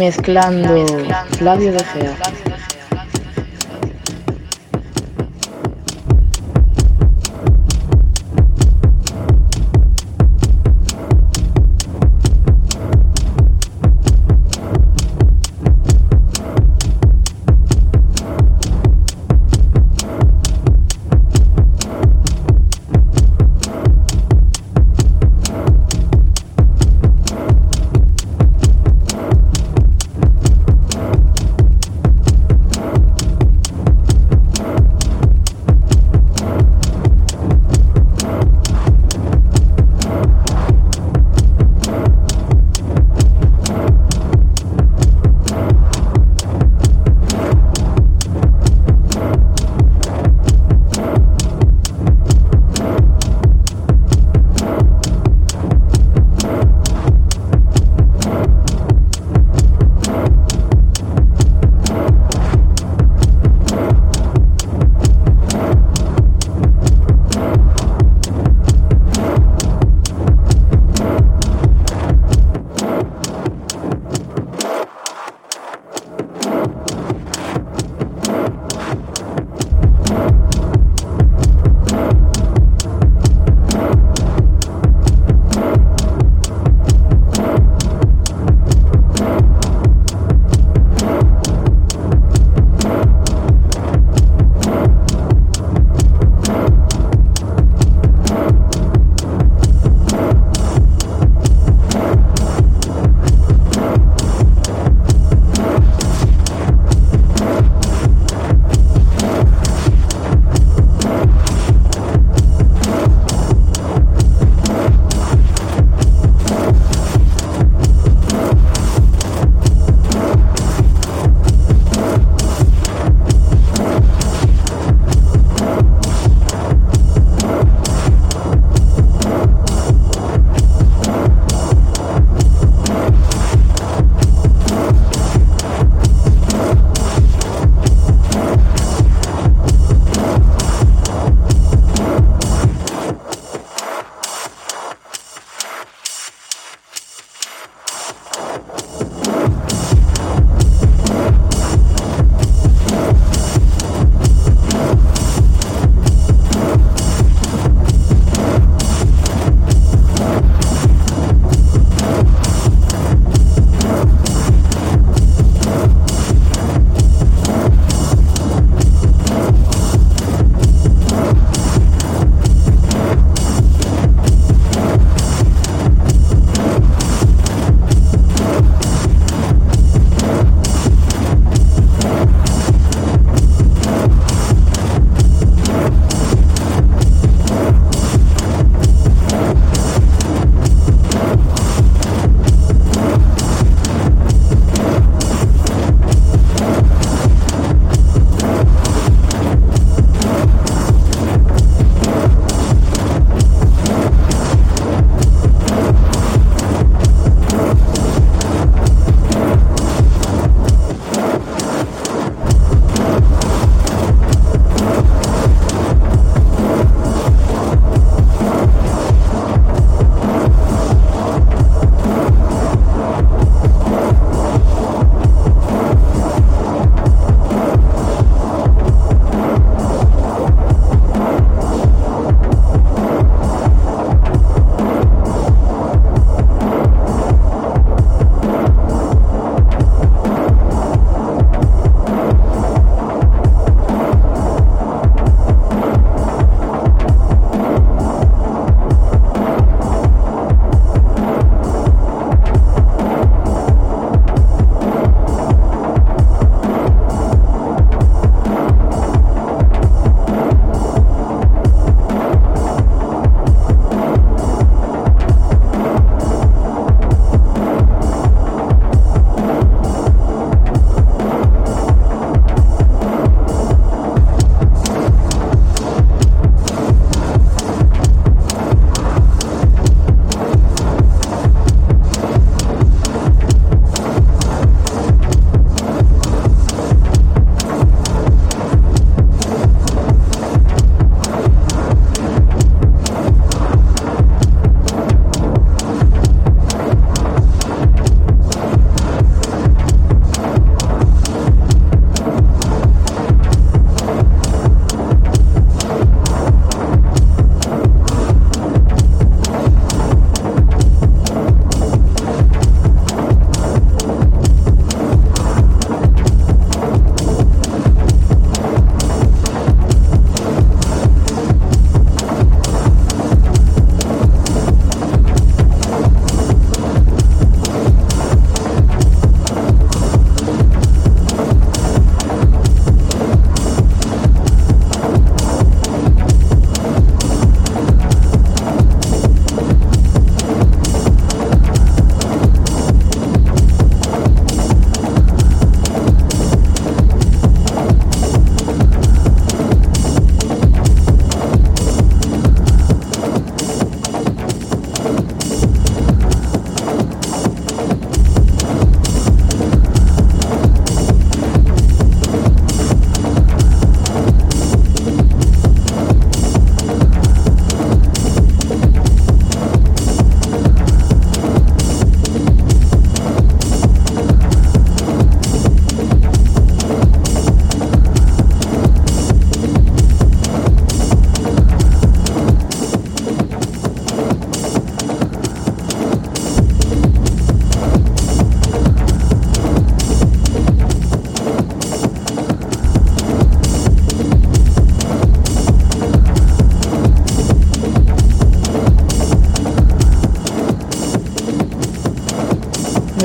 Mezclando Flavio de Gea.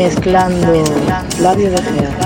Mezclando Flavio de Gea.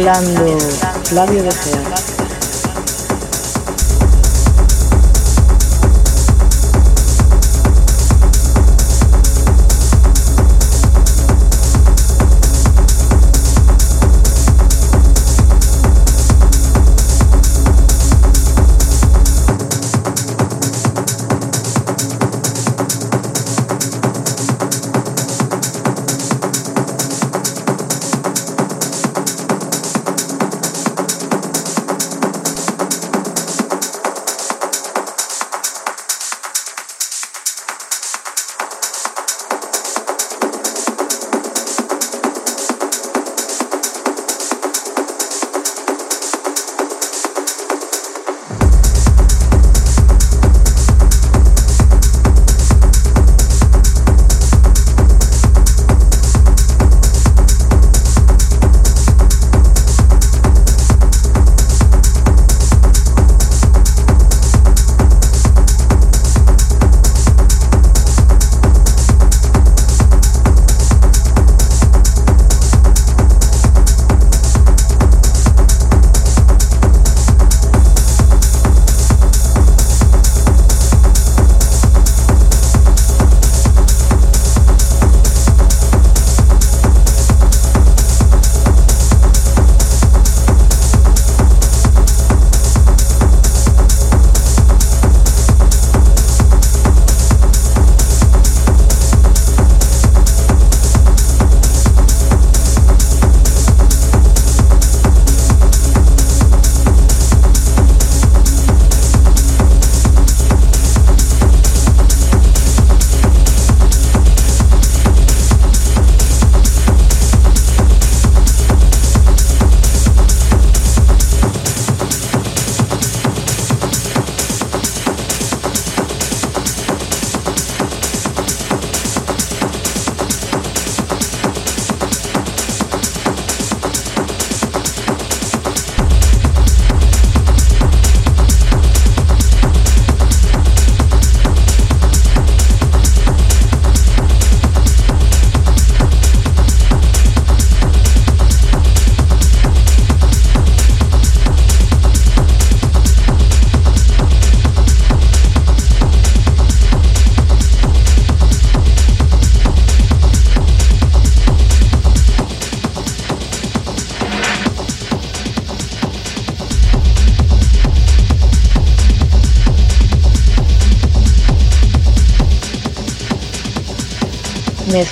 Mezclando Flavio de Gea.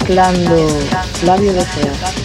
Mezclando Flavio de Gea.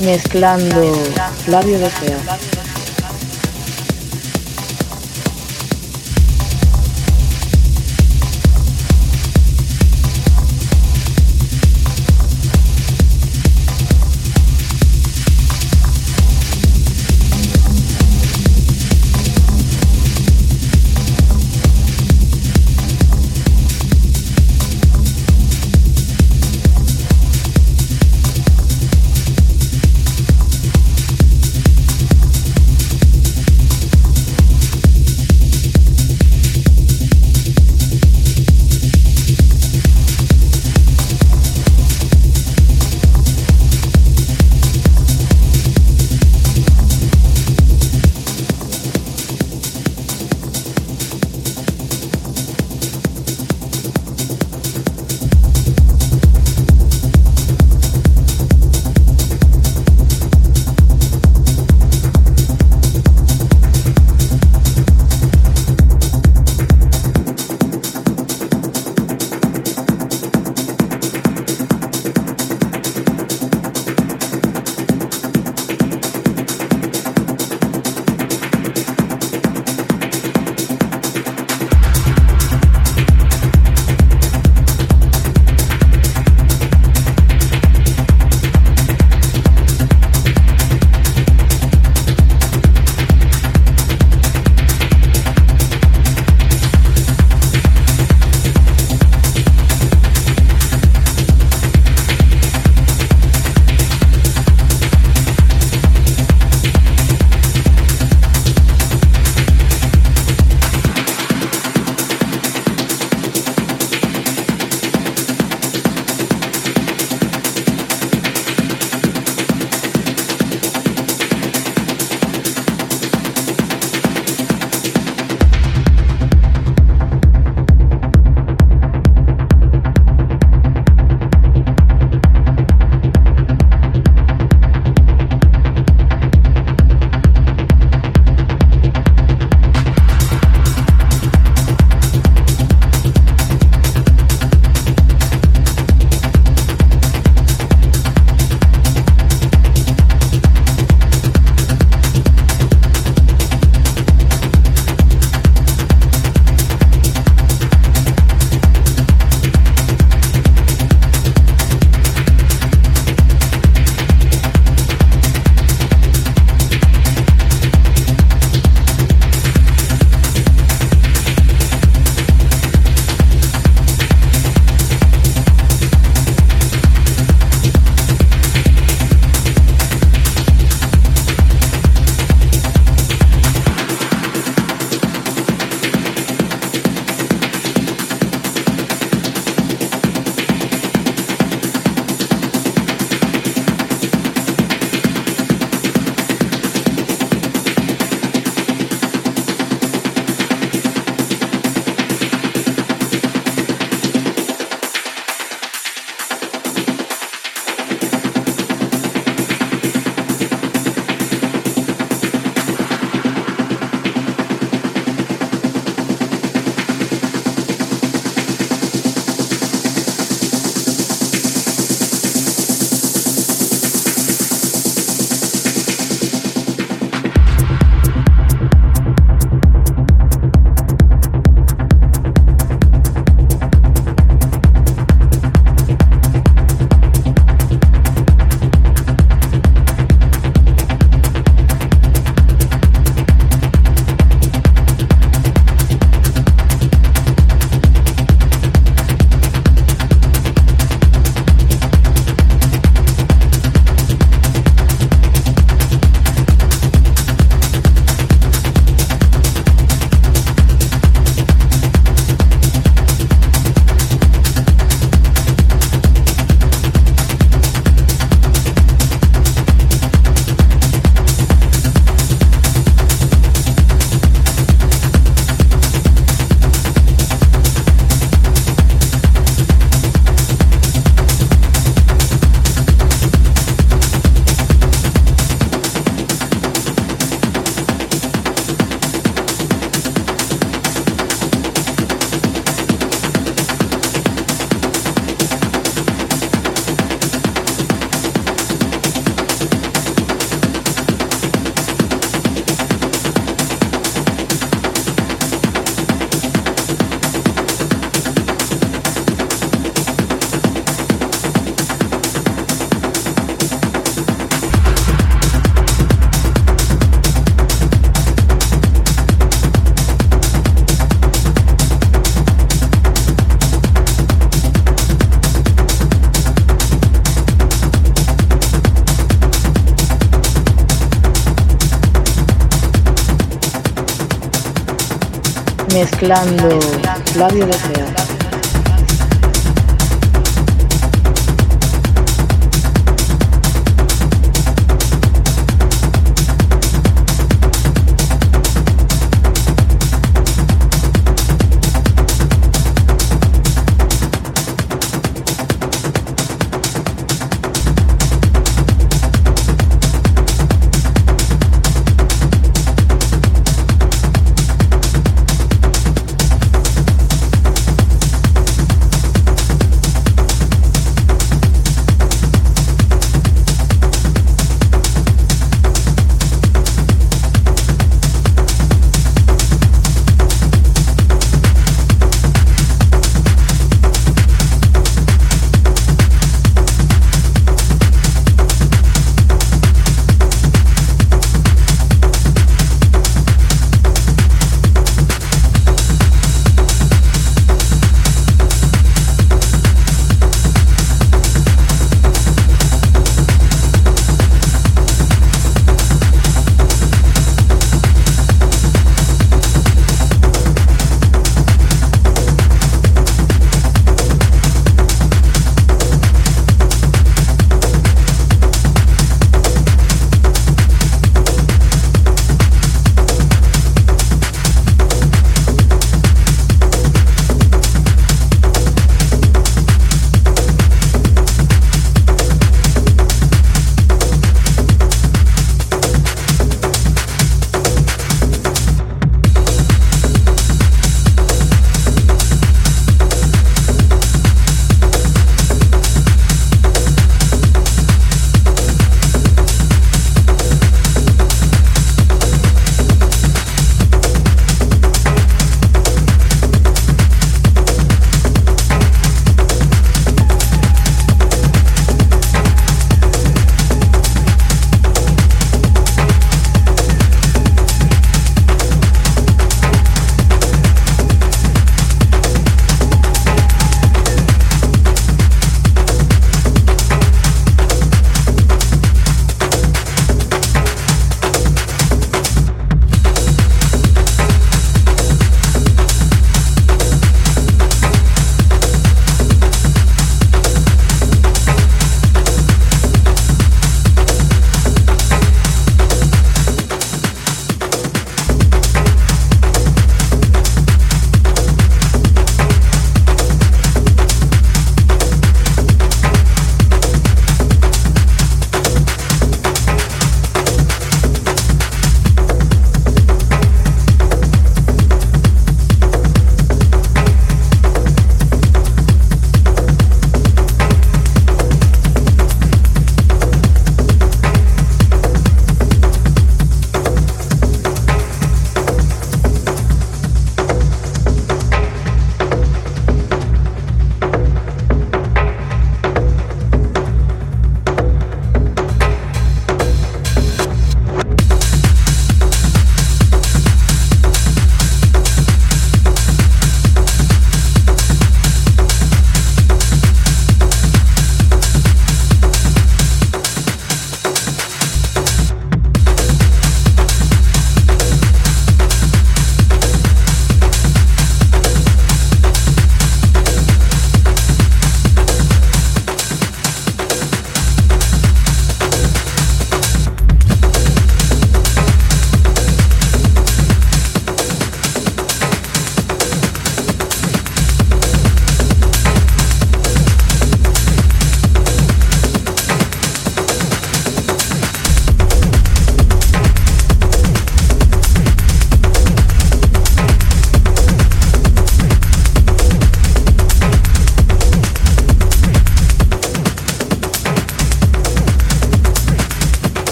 Mezclando Flavio de Fea. Mezclando labio deseo.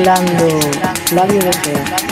Mezclando labio de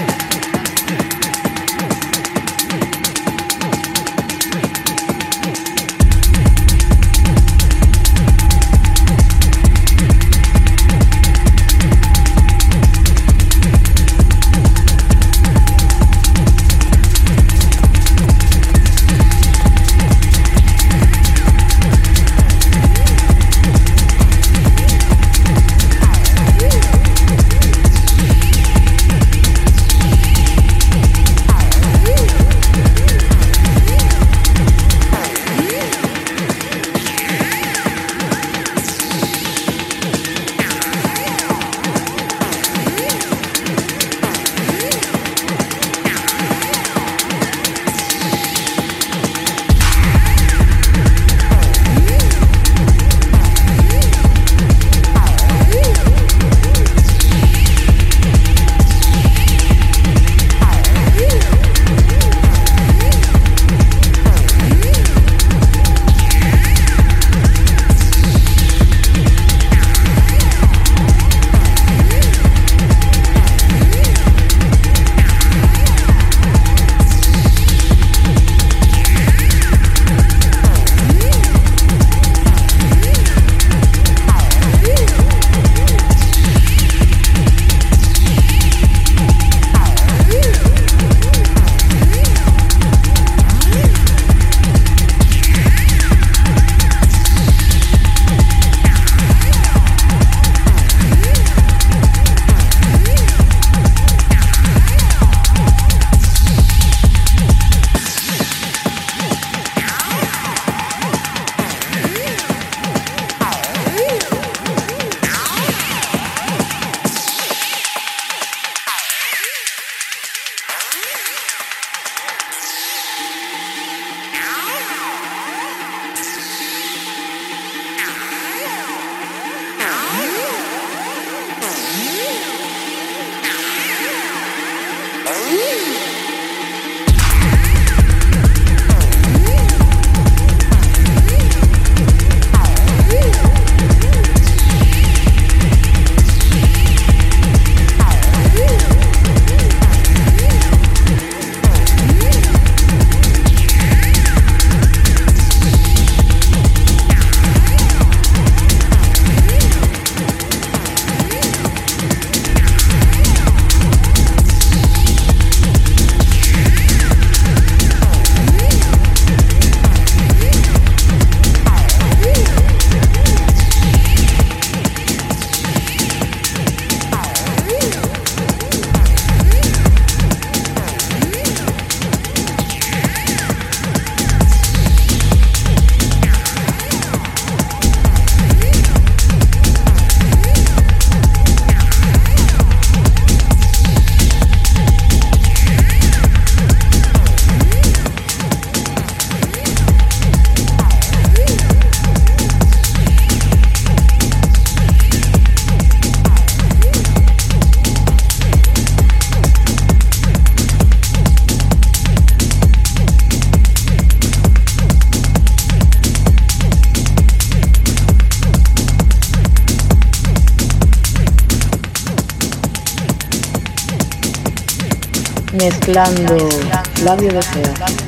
Mezclando labio de fea.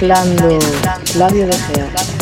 Mezclando labio de feo.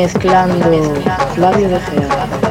Mezclando Flavio de Gea.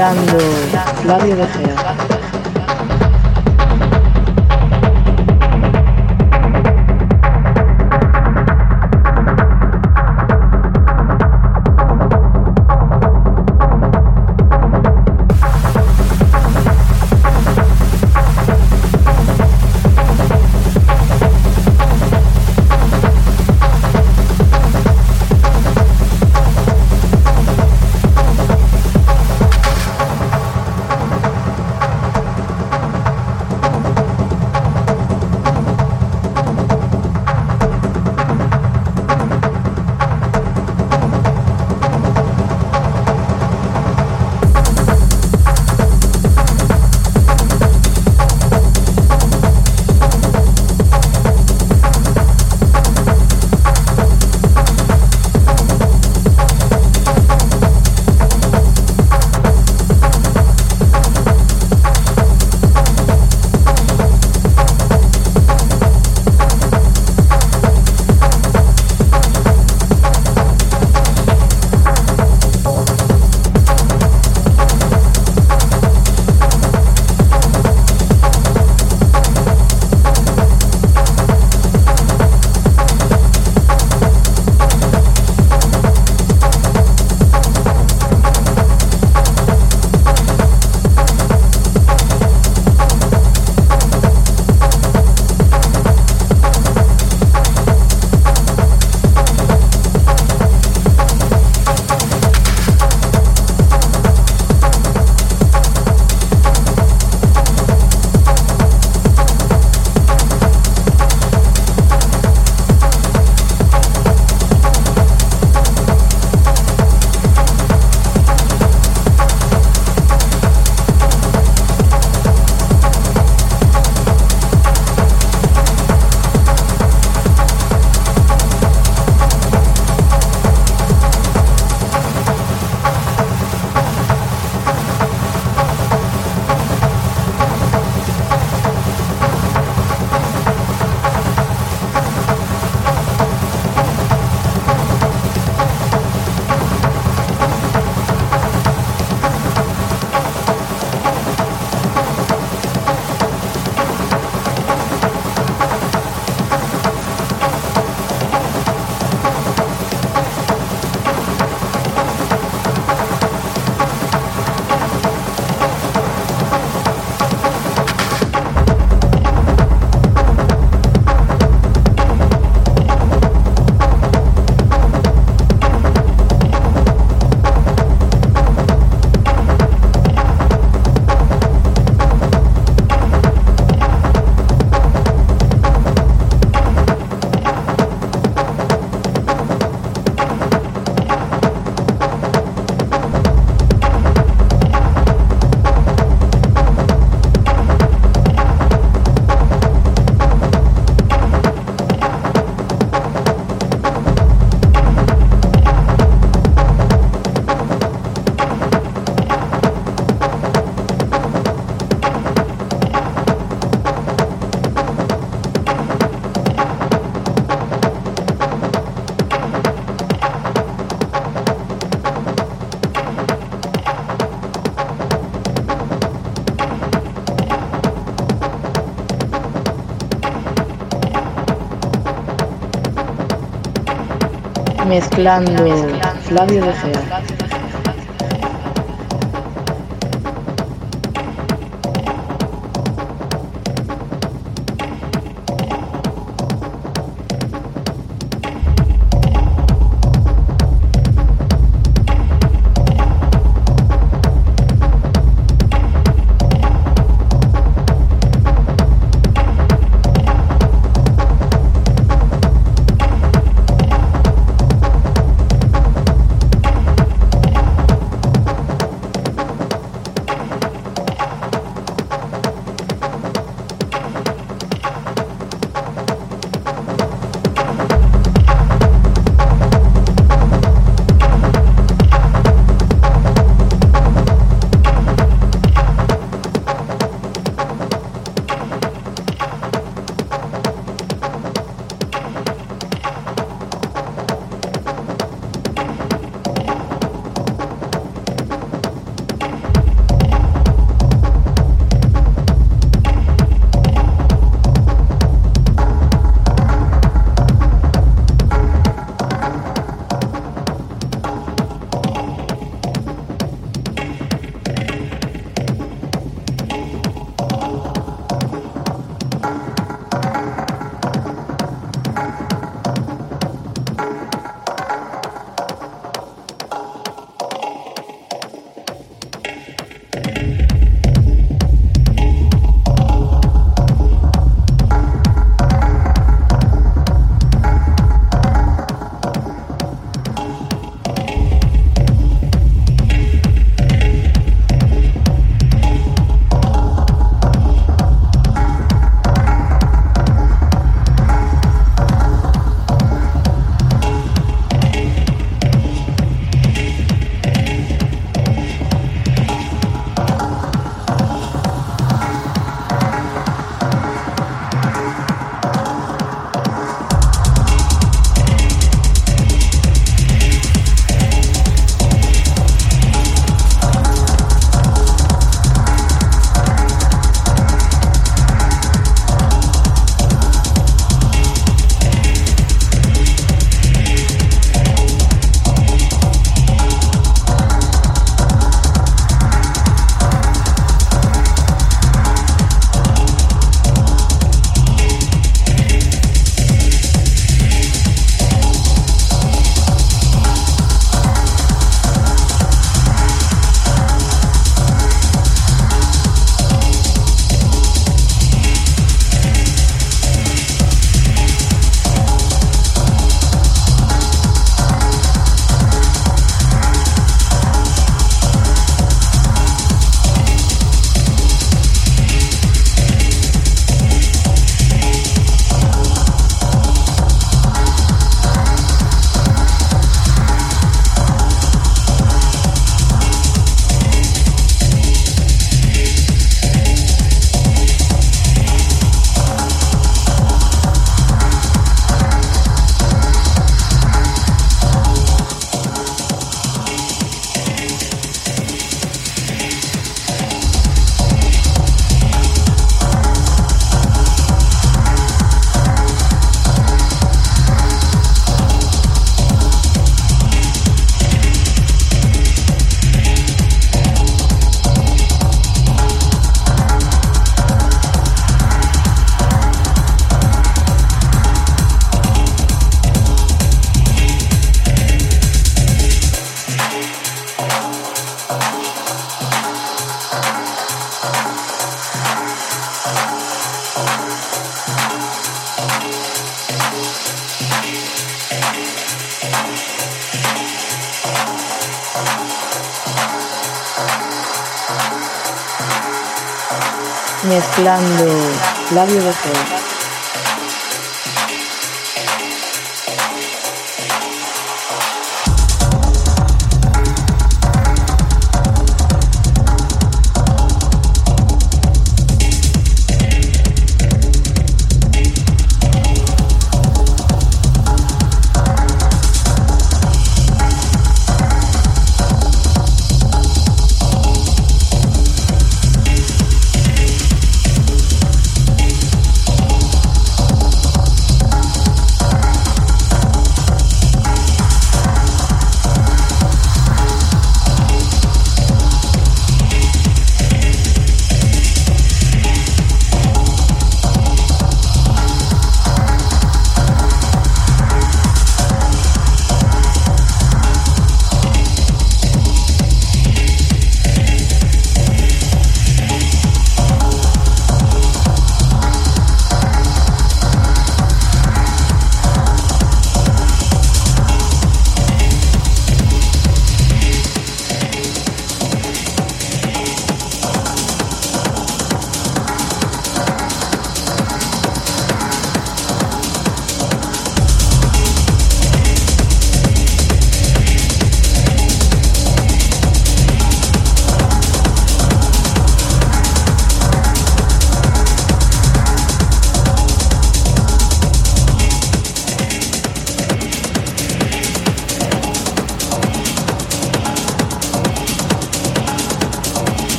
Flavio de Mezclando Flavio de Gea. Mezclando labio de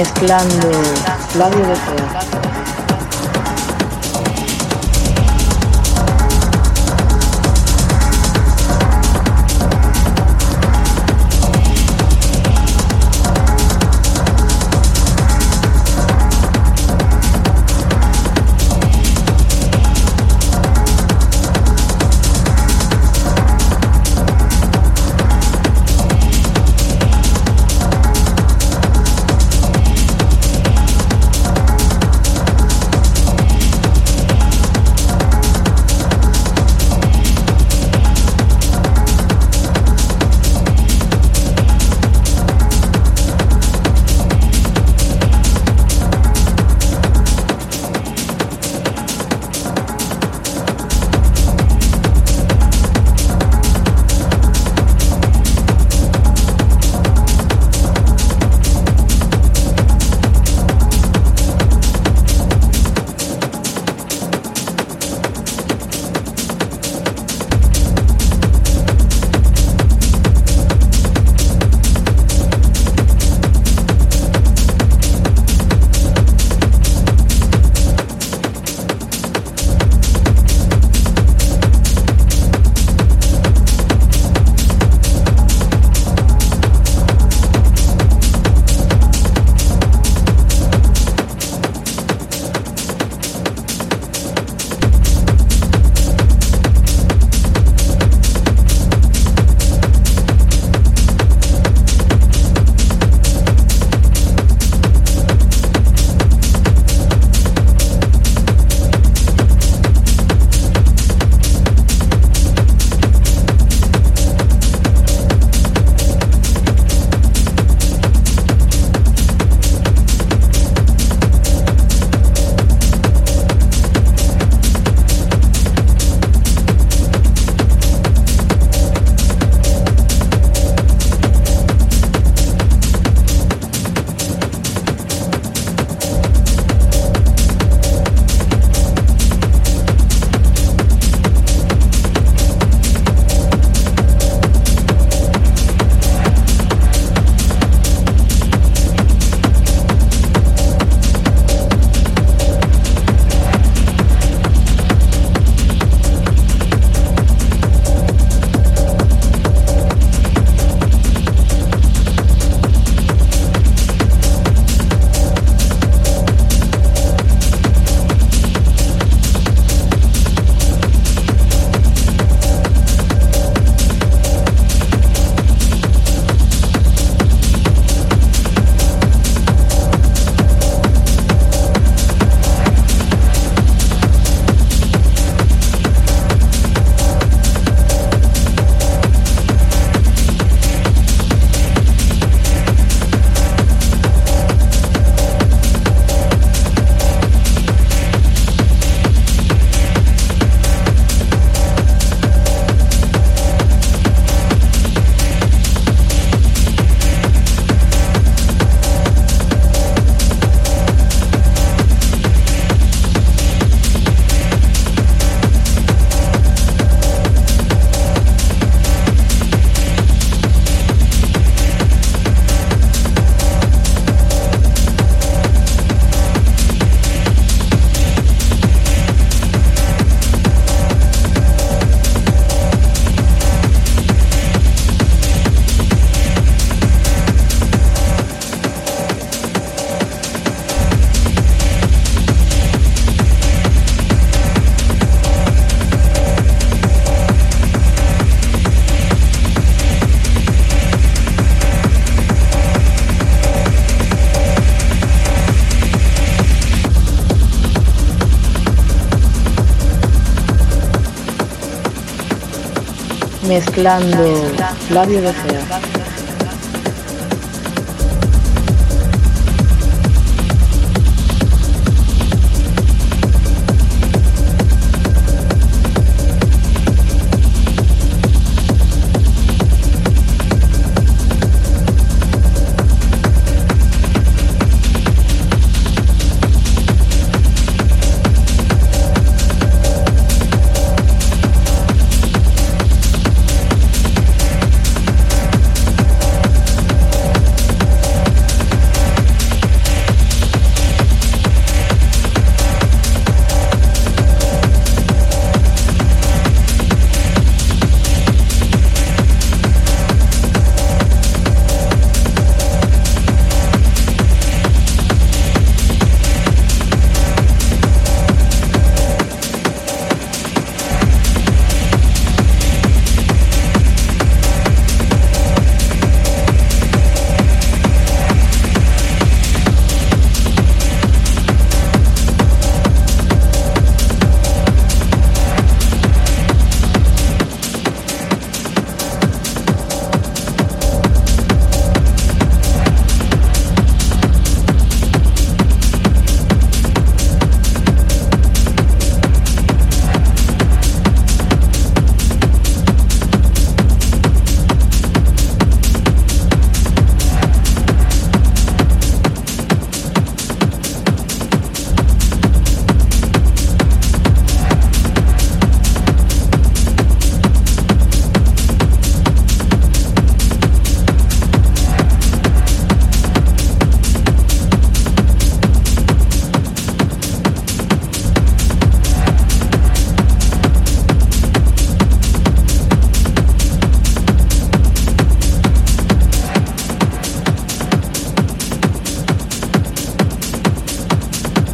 Mezclando Flavio Becerra. Mezclando Flavio Becerra.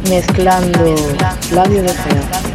Mezclando labio de feo.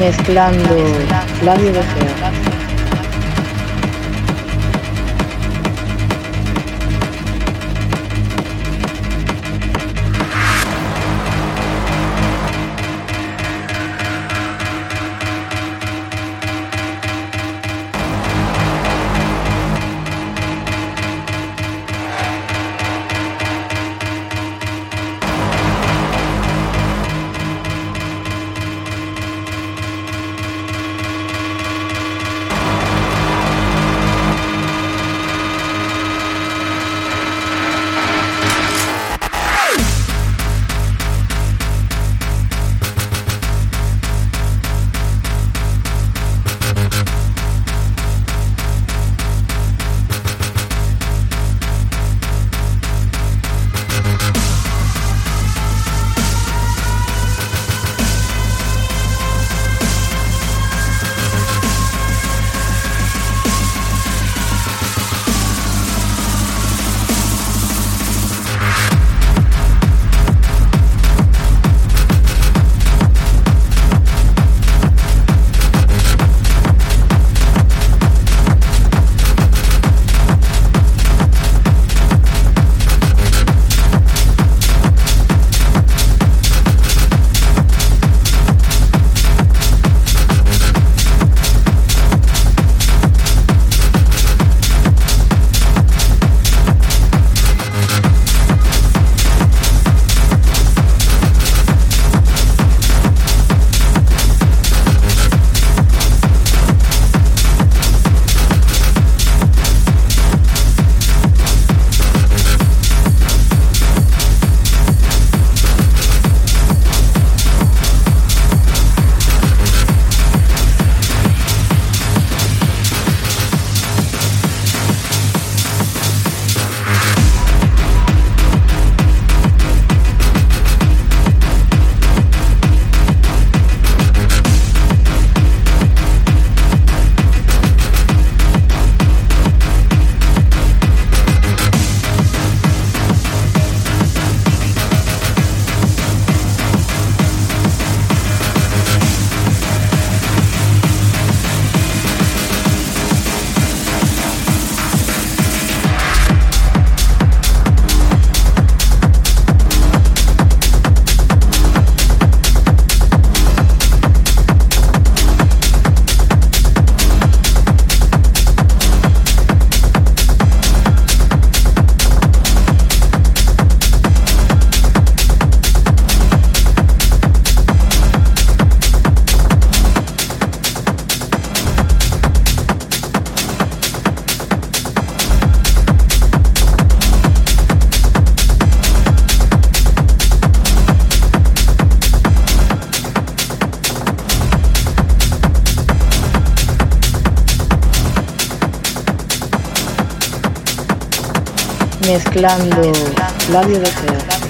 Mezclando labio de. Mezclando labio de feo.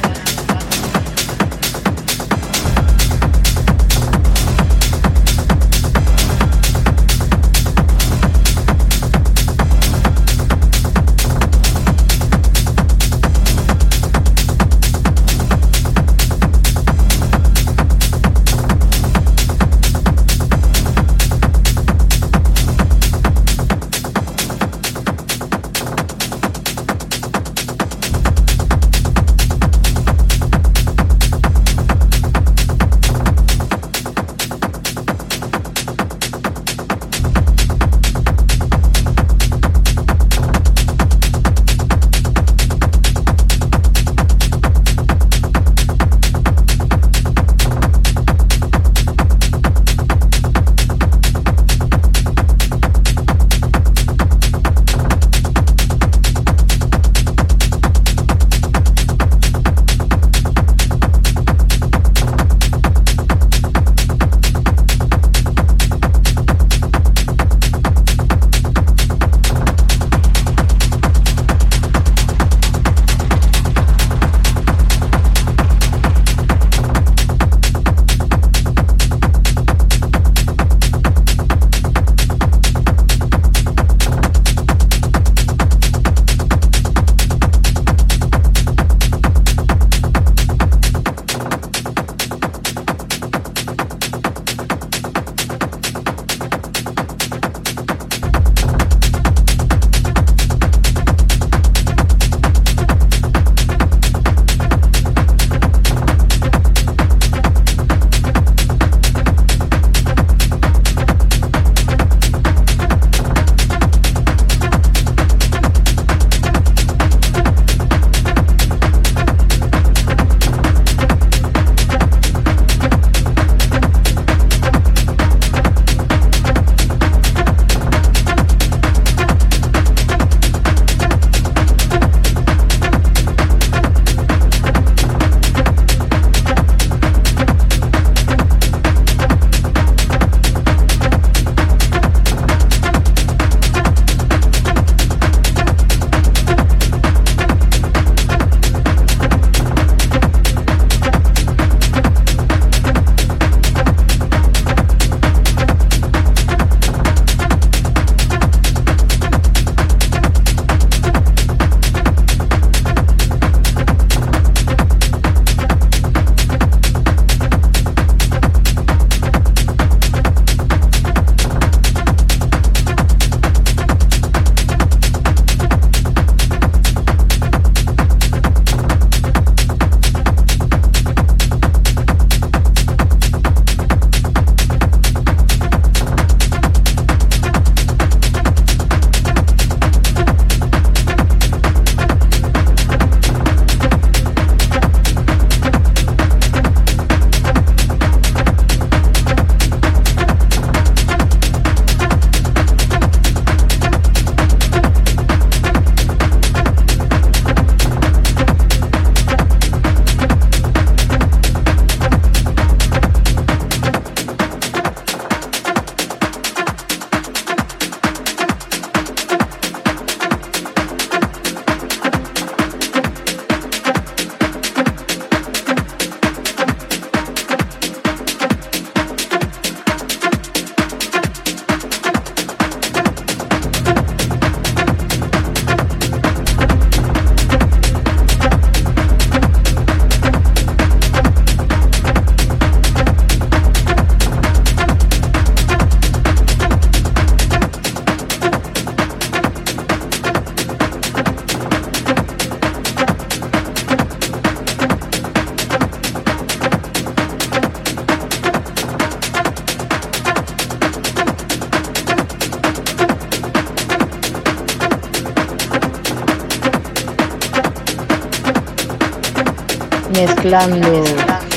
Mezclando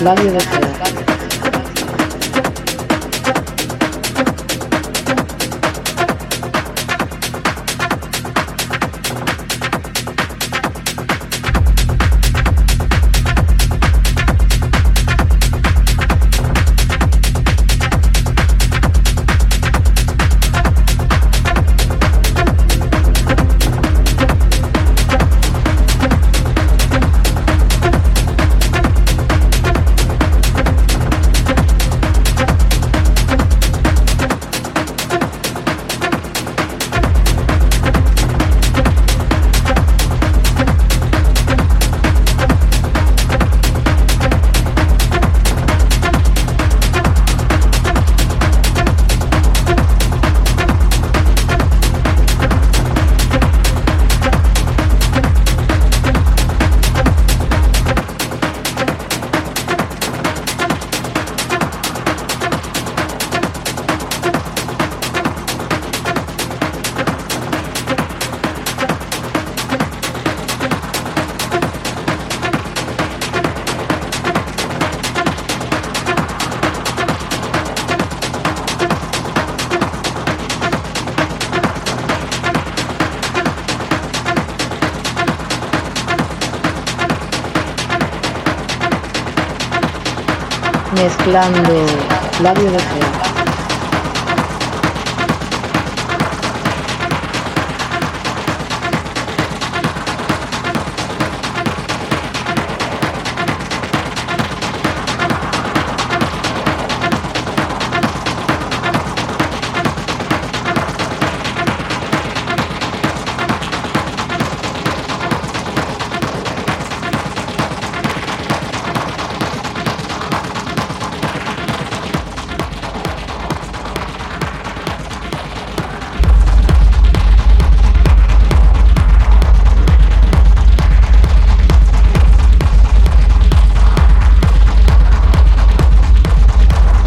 labio de feo. Mezclando labio de.